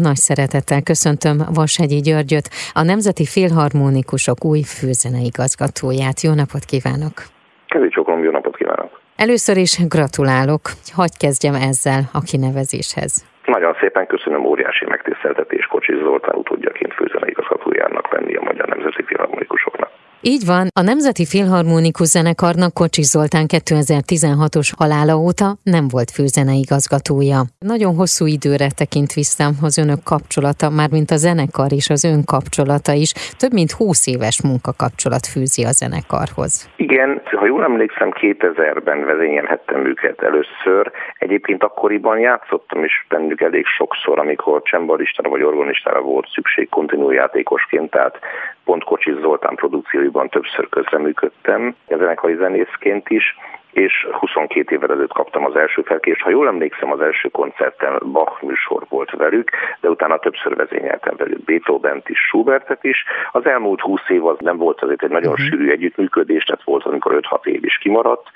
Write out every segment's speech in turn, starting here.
Nagy szeretettel köszöntöm Vashegyi Györgyöt, a Nemzeti Filharmonikusok új főzeneigazgatóját. Jó napot kívánok! Kezdj csokolom, jó napot kívánok! Először is gratulálok, hagyj kezdjem ezzel a kinevezéshez. Nagyon szépen köszönöm, óriási megtiszteltetés Kocsis Zoltán utódjaként főzeneigazgatójának lenni a Magyar Nemzeti Filharmonikusoknak. Így van, a Nemzeti Filharmonikus Zenekarnak Kocsis Zoltán 2016-os halála óta nem volt főzeneigazgatója. Nagyon hosszú időre tekint vissza az önök kapcsolata, mármint a zenekar és az ön kapcsolata is. Több mint 20 éves munkakapcsolat fűzi a zenekarhoz. Igen, ha jól emlékszem, 2000-ben vezényelhettem őket először. Egyébként akkoriban játszottam is bennük elég sokszor, amikor csembaristára vagy organistára volt szükség kontinujátékosként, tehát pont Kocsis Zoltán produkcióiban többször közreműködtem, zenekari zenészként is, és 22 évvel előtt kaptam az első felkést. Ha jól emlékszem, az első koncerten Bach műsor volt velük, de utána többször vezényeltem velük Beethoven-t is, Schubertet is. Az elmúlt 20 év az nem volt azért egy nagyon uh-huh. sűrű együttműködés, tehát volt, amikor 5-6 év is kimaradt,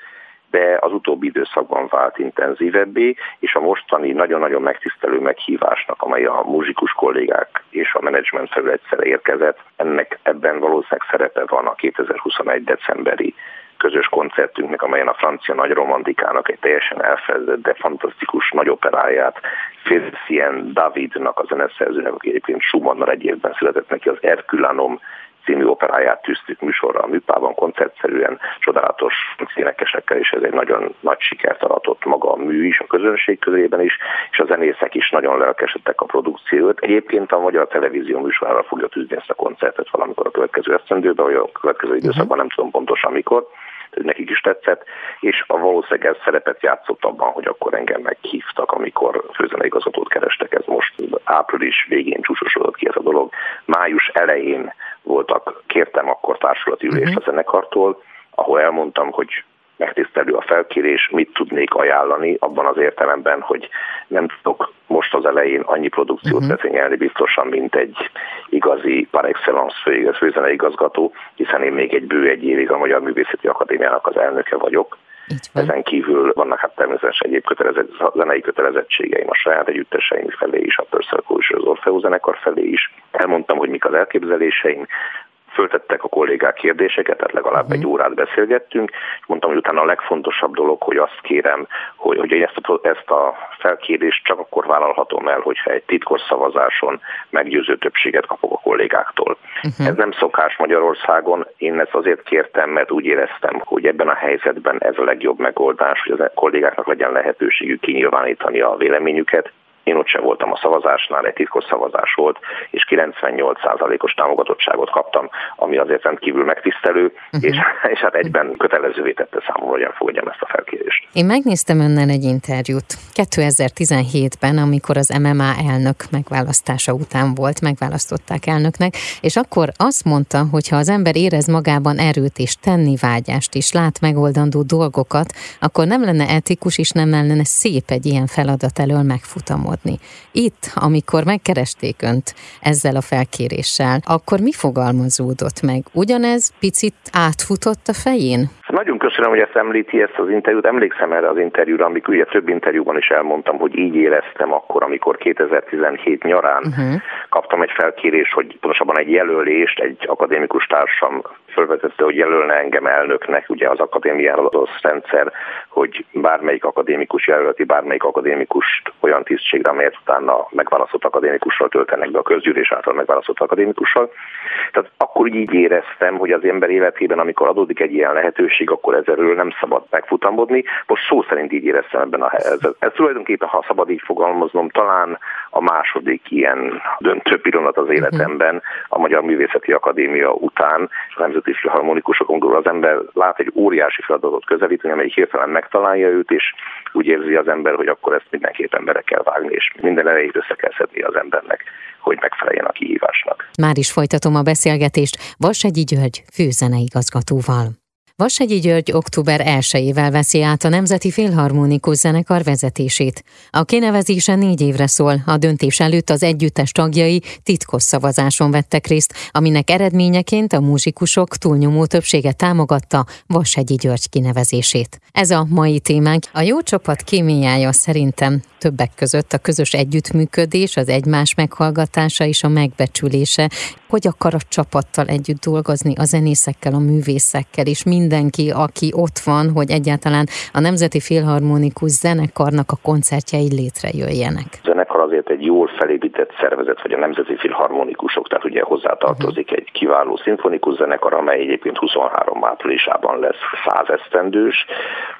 de az utóbbi időszakban vált intenzívebbé, és a mostani nagyon-nagyon megtisztelő meghívásnak, amely a muzsikus kollégák és a menedzsment felül egyszerre érkezett, ennek ebben valószínűleg szerepe van a 2021. decemberi közös koncertünknek, amelyen a francia nagy romantikának egy teljesen elfeledett, de fantasztikus nagy operáját, Félicien Davidnak a zeneszerzőnek, aki egyébként Schumannal egy évben született neki az Erkülanom című operáját tűztük műsorra a műpában koncertszerűen, csodálatos énekesekkel, és ez egy nagyon nagy sikert aratott maga a mű is, a közönség közében is, és a zenészek is nagyon lelkesedtek a produkciót. Egyébként a Magyar Televízió műsorára fogja tűzni ezt a koncertet valamikor a következő esztendőben, vagy a következő időszakban, nem tudom pontosan mikor, hogy nekik is tetszett, és a valószínűleg ez szerepet játszott abban, hogy akkor engem meghívtak, amikor főzeneigazgatót kerestek, ez most április végén csúcsosodott ki ez a dolog. Május elején voltak, kértem akkor társulati ülést uh-huh. a zenekartól, ahol elmondtam, hogy megtisztelő a felkérés, mit tudnék ajánlani abban az értelemben, hogy nem tudok most az elején annyi produkciót uh-huh. vezényelni biztosan, mint egy igazi par excellence főzeneigazgató, hiszen én még egy bő egy évig a Magyar Művészeti Akadémiának az elnöke vagyok. Ezen kívül vannak hát természetesen egyéb kötelezett, zenei kötelezettségeim a saját együtteseim felé is, a Pörszörkó és az Orfeó zenekar felé is. Elmondtam, hogy mik az elképzeléseim, föltettek a kollégák kérdéseket, tehát legalább uh-huh. egy órát beszélgettünk, és mondtam, hogy utána a legfontosabb dolog, hogy azt kérem, hogy, hogy ezt a, ezt a felkérést csak akkor vállalhatom el, hogyha egy titkos szavazáson meggyőző többséget kapok a kollégáktól. Uh-huh. Ez nem szokás Magyarországon, én ezt azért kértem, mert úgy éreztem, hogy ebben a helyzetben ez a legjobb megoldás, hogy a kollégáknak legyen lehetőségük kinyilvánítani a véleményüket, én ott sem voltam a szavazásnál, egy titkos szavazás volt, és 98%-os támogatottságot kaptam, ami azért rendkívül megtisztelő, uh-huh. és, és hát egyben kötelezővé tette számomra, hogy elfogadjam ezt a felkérést. Én megnéztem önnel egy interjút 2017-ben, amikor az MMA elnök megválasztása után volt, megválasztották elnöknek, és akkor azt mondta, hogy ha az ember érez magában erőt és tenni vágyást, és lát megoldandó dolgokat, akkor nem lenne etikus, és nem lenne szép egy ilyen feladat elől megfutamolni álmodni. Itt, amikor megkeresték önt ezzel a felkéréssel, akkor mi fogalmazódott meg? Ugyanez picit átfutott a fején? Nagyon köszönöm, hogy ezt említi ezt az interjút. Emlékszem erre az interjúra, amikor ugye több interjúban is elmondtam, hogy így éreztem akkor, amikor 2017 nyarán uh-huh. kaptam egy felkérés, hogy pontosabban egy jelölést, egy akadémikus társam felvetette, hogy jelölne engem elnöknek, ugye az akadémiára az rendszer, hogy bármelyik akadémikus jelölti bármelyik akadémikust olyan tisztségre, amelyet utána megválasztott akadémikussal töltenek be a közgyűlés által megválasztott akadémikussal. Tehát akkor így éreztem, hogy az ember életében, amikor adódik egy ilyen lehetőség, akkor ezerről nem szabad megfutamodni. Most szó szerint így éreztem ebben a helyzetben. Ez tulajdonképpen, ha szabad így fogalmaznom, talán a második ilyen döntő pillanat az életemben, a Magyar Művészeti Akadémia után, a Nemzeti Filharmonikusokon az ember lát egy óriási feladatot közelíteni, amely hirtelen megtalálja őt, és úgy érzi az ember, hogy akkor ezt mindenképpen bele kell vágni, és minden elejét össze kell szedni az embernek, hogy megfeleljen a kihívásnak. Már is folytatom a beszélgetést Vassegyi György főzeneigazgatóval. Vasegyi György október 1-ével veszi át a Nemzeti Filharmonikus Zenekar vezetését. A kinevezése négy évre szól, a döntés előtt az együttes tagjai titkos szavazáson vettek részt, aminek eredményeként a muzsikusok túlnyomó többsége támogatta Vasegyi György kinevezését. Ez a mai témánk. A jó csapat kémiája szerintem többek között a közös együttműködés, az egymás meghallgatása és a megbecsülése. Hogy akar a csapattal együtt dolgozni, a zenészekkel, a művészekkel, és mindenki, aki ott van, hogy egyáltalán a Nemzeti Filharmonikus Zenekarnak a koncertjei létrejöjjenek. A zenekar azért egy jól felépített szervezet, vagy a Nemzeti Filharmonikusok, tehát ugye hozzátartozik uh-huh. egy kiváló szimfonikus zenekar, amely egyébként 23 áprilisában lesz százesztendős,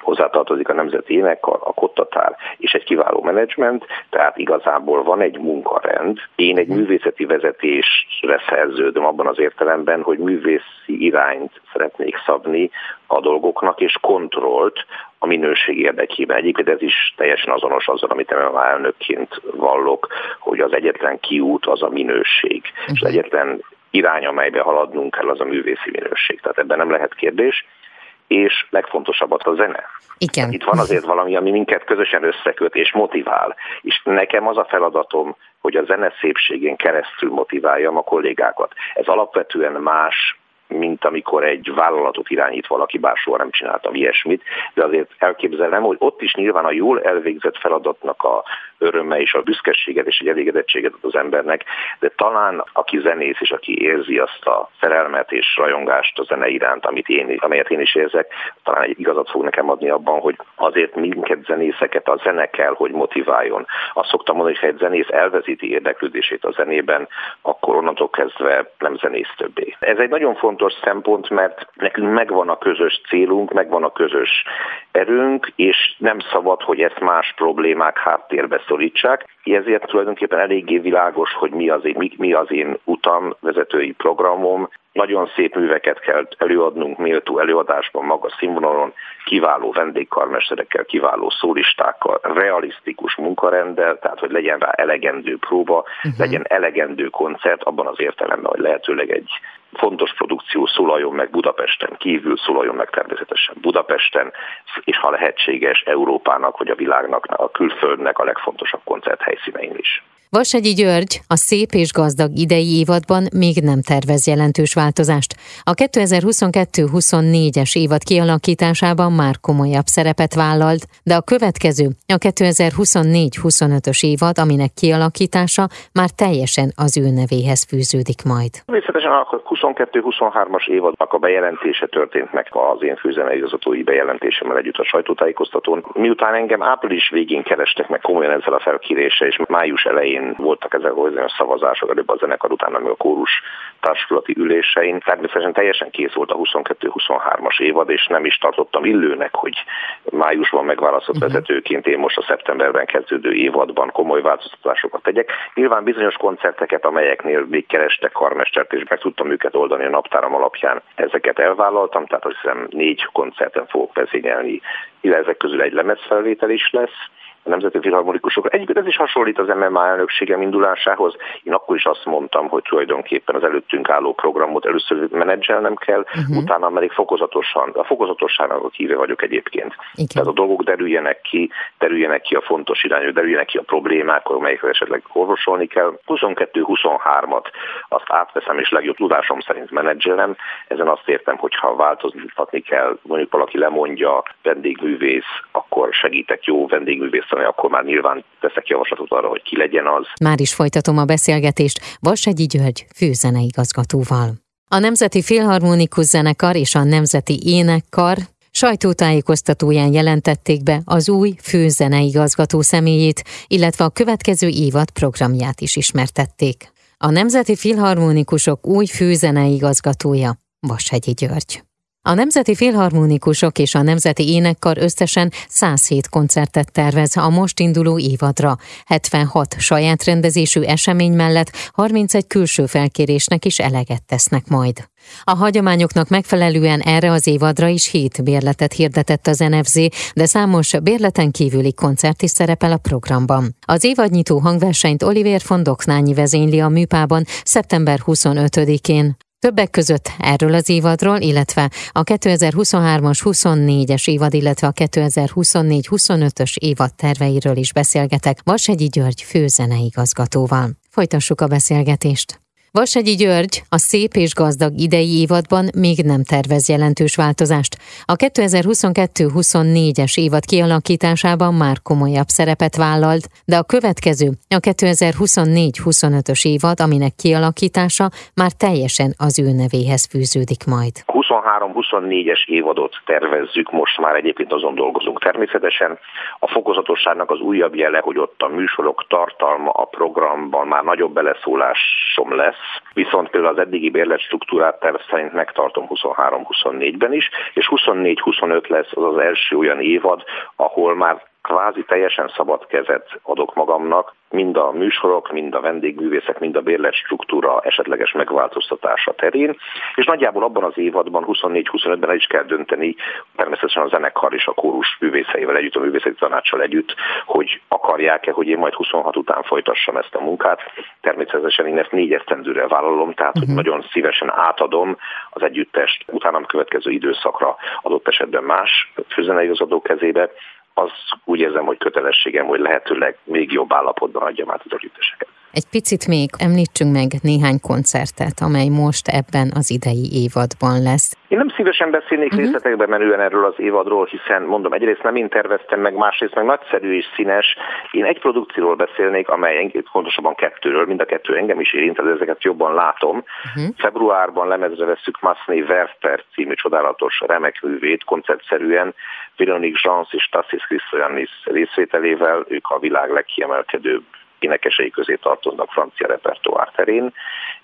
hozzátartozik a Nemzeti Énekkar, a Kottatár és egy kiváló menedzsment, tehát igazából van egy munkarend. Én egy mhm. művészeti vezetésre szerződöm abban az értelemben, hogy művészi irányt szeretnék szabni a dolgoknak, és kontrollt a minőség érdekében. Egyébként ez is teljesen azonos azzal, amit én elnökként vallok, hogy az egyetlen kiút az a minőség. És az mhm. egyetlen irány, amelybe haladnunk kell, az a művészi minőség. Tehát ebben nem lehet kérdés és legfontosabbat a zene. Igen. Itt van azért valami, ami minket közösen összeköt és motivál. És nekem az a feladatom, hogy a zene szépségén keresztül motiváljam a kollégákat. Ez alapvetően más, mint amikor egy vállalatot irányít valaki, bár soha nem csináltam ilyesmit, de azért elképzelem, hogy ott is nyilván a jól elvégzett feladatnak a öröme és a büszkeséget és egy elégedettséget ad az embernek, de talán aki zenész és aki érzi azt a szerelmet és rajongást a zene iránt, amit én, amelyet én is érzek, talán egy igazat fog nekem adni abban, hogy azért minket zenészeket a zene kell, hogy motiváljon. Azt szoktam mondani, hogy ha egy zenész elvezíti érdeklődését a zenében, akkor onnantól kezdve nem zenész többé. Ez egy nagyon fontos szempont, mert nekünk megvan a közös célunk, megvan a közös erőnk, és nem szabad, hogy ezt más problémák háttérbe szorítsák. Ezért tulajdonképpen eléggé világos, hogy mi az én, mi, mi az én utam, vezetői programom. Nagyon szép műveket kell előadnunk méltó előadásban, magas színvonalon, kiváló vendégkarmesterekkel, kiváló szólistákkal, realisztikus munkarenddel, tehát hogy legyen rá elegendő próba, uh-huh. legyen elegendő koncert, abban az értelemben, hogy lehetőleg egy fontos produkció szólaljon meg Budapesten kívül, szólaljon meg természetesen Budapesten, és ha lehetséges Európának vagy a világnak, a külföldnek a legfontosabb koncerthelyszínein is. Vasegyi György a szép és gazdag idei évadban még nem tervez jelentős változást. A 2022-24-es évad kialakításában már komolyabb szerepet vállalt, de a következő, a 2024-25-ös évad, aminek kialakítása már teljesen az ő nevéhez fűződik majd. Természetesen a 22-23-as évadnak a bejelentése történt meg az én főzeneigazgatói bejelentésemmel együtt a sajtótájékoztatón. Miután engem április végén kerestek meg komolyan ezzel a felkéréssel, és május elején voltak ezek a szavazások, előbb a zenekar, után ami a kórus társulati ülésein. Természetesen teljesen kész volt a 22-23-as évad, és nem is tartottam illőnek, hogy májusban megválasztott uh-huh. vezetőként én most a szeptemberben kezdődő évadban komoly változtatásokat tegyek. Nyilván bizonyos koncerteket, amelyeknél még kerestek karmestert, és meg tudtam őket oldani a naptáram alapján, ezeket elvállaltam, tehát azt hiszem négy koncerten fogok vezényelni, illetve ezek közül egy lemezfelvétel is lesz a Nemzeti Filharmonikusokra. Egyébként ez is hasonlít az MMA elnökségem indulásához. Én akkor is azt mondtam, hogy tulajdonképpen az előttünk álló programot először menedzselnem kell, uh-huh. utána pedig fokozatosan, a fokozatosságnak a híve vagyok egyébként. Igen. Tehát a dolgok derüljenek ki, derüljenek ki a fontos irányú, derüljenek ki a problémák, amelyekre esetleg orvosolni kell. 22-23-at azt átveszem, és legjobb tudásom szerint menedzselem. Ezen azt értem, hogy ha változtatni kell, mondjuk valaki lemondja vendégművész, akkor segítek jó vendégművész választani, akkor már nyilván teszek javaslatot arra, hogy ki legyen az. Már is folytatom a beszélgetést Vasegyi György főzeneigazgatóval. A Nemzeti Filharmonikus Zenekar és a Nemzeti Énekkar sajtótájékoztatóján jelentették be az új főzeneigazgató személyét, illetve a következő évad programját is ismertették. A Nemzeti Filharmonikusok új főzeneigazgatója Vashegyi György. A Nemzeti Filharmonikusok és a Nemzeti Énekkar összesen 107 koncertet tervez a most induló évadra. 76 saját rendezésű esemény mellett 31 külső felkérésnek is eleget tesznek majd. A hagyományoknak megfelelően erre az évadra is hét bérletet hirdetett az NFZ, de számos bérleten kívüli koncert is szerepel a programban. Az évadnyitó hangversenyt Oliver von Doknányi vezényli a műpában szeptember 25-én. Többek között erről az évadról, illetve a 2023-as 24-es évad, illetve a 2024-25-ös évad terveiről is beszélgetek Vasegyi György főzeneigazgatóval. Folytassuk a beszélgetést. Vasegyi György a szép és gazdag idei évadban még nem tervez jelentős változást. A 2022-24-es évad kialakításában már komolyabb szerepet vállalt, de a következő, a 2024-25-ös évad, aminek kialakítása már teljesen az ő nevéhez fűződik majd. 23-24-es évadot tervezzük, most már egyébként azon dolgozunk természetesen. A fokozatosságnak az újabb jele, hogy ott a műsorok tartalma a programban már nagyobb beleszólásom lesz, viszont például az eddigi bérlet struktúrát terv szerint megtartom 23-24-ben is, és 24-25 lesz az az első olyan évad, ahol már kvázi teljesen szabad kezet adok magamnak, mind a műsorok, mind a vendégművészek, mind a bérlet struktúra esetleges megváltoztatása terén, és nagyjából abban az évadban, 24-25-ben el is kell dönteni, természetesen a zenekar és a kórus művészeivel együtt, a művészeti tanácssal együtt, hogy akarják-e, hogy én majd 26 után folytassam ezt a munkát. Természetesen én ezt négy esztendőre vállalom, tehát uh-huh. hogy nagyon szívesen átadom az együttest utánam következő időszakra adott esetben más főzeneigazadó kezébe, az úgy érzem, hogy kötelességem, hogy lehetőleg még jobb állapotban adjam át az együtteseket. Egy picit még említsünk meg néhány koncertet, amely most ebben az idei évadban lesz. Én nem szívesen beszélnék uh-huh. részletekbe menően erről az évadról, hiszen mondom, egyrészt nem én terveztem meg, másrészt meg nagyszerű és színes. Én egy produkcióról beszélnék, amely pontosabban kettőről, mind a kettő engem is érint, de ezeket jobban látom. Uh-huh. Februárban lemezre veszük Masney Werther című csodálatos remek művét, koncertszerűen Veronique Jans és Tassis Christoyanis részvételével, ők a világ legkiemelkedőbb énekesei közé tartoznak francia repertoár terén,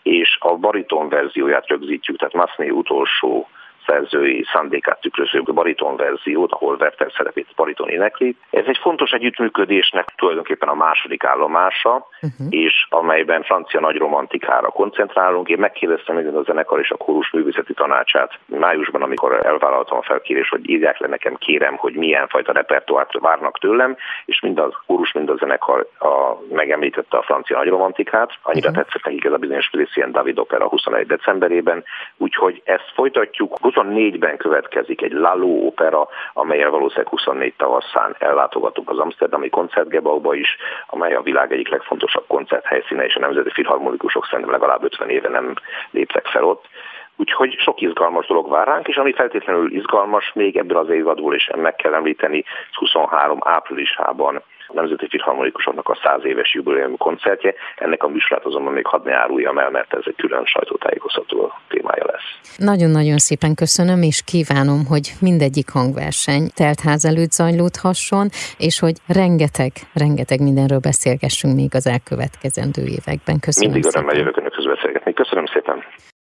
és a bariton verzióját rögzítjük, tehát Masney utolsó szerzői szándékát tükröző bariton verziót, ahol Werther szerepét bariton énekli. Ez egy fontos együttműködésnek tulajdonképpen a második állomása, uh-huh. és amelyben francia nagy romantikára koncentrálunk. Én megkérdeztem még a zenekar és a kórus művészeti tanácsát májusban, amikor elvállaltam a felkérés, hogy írják le nekem, kérem, hogy milyen fajta repertoárt várnak tőlem, és mind a kórus, mind a zenekar a, megemlítette a francia nagy romantikát. Annyira uh-huh. tetszett nekik ez a bizonyos Félicien David opera 21 decemberében, úgyhogy ezt folytatjuk. 24-ben következik egy Laló opera, amelyel valószínűleg 24 tavaszán ellátogatunk az Amsterdami koncertgebauba is, amely a világ egyik legfontosabb koncerthelyszíne, és a nemzeti filharmonikusok szerintem legalább 50 éve nem léptek fel ott. Úgyhogy sok izgalmas dolog vár ránk, és ami feltétlenül izgalmas, még ebből az évadból is meg kell említeni, 23 áprilisában a Nemzeti Filharmonikusoknak a száz éves jubileum koncertje. Ennek a műsorát azonban még hadd ne áruljam el, mert ez egy külön sajtótájékoztató témája lesz. Nagyon-nagyon szépen köszönöm, és kívánom, hogy mindegyik hangverseny teltház előtt zajlódhasson, és hogy rengeteg, rengeteg mindenről beszélgessünk még az elkövetkezendő években. Köszönöm Mindig örömmel jövök önökhöz beszélgetni. Köszönöm szépen.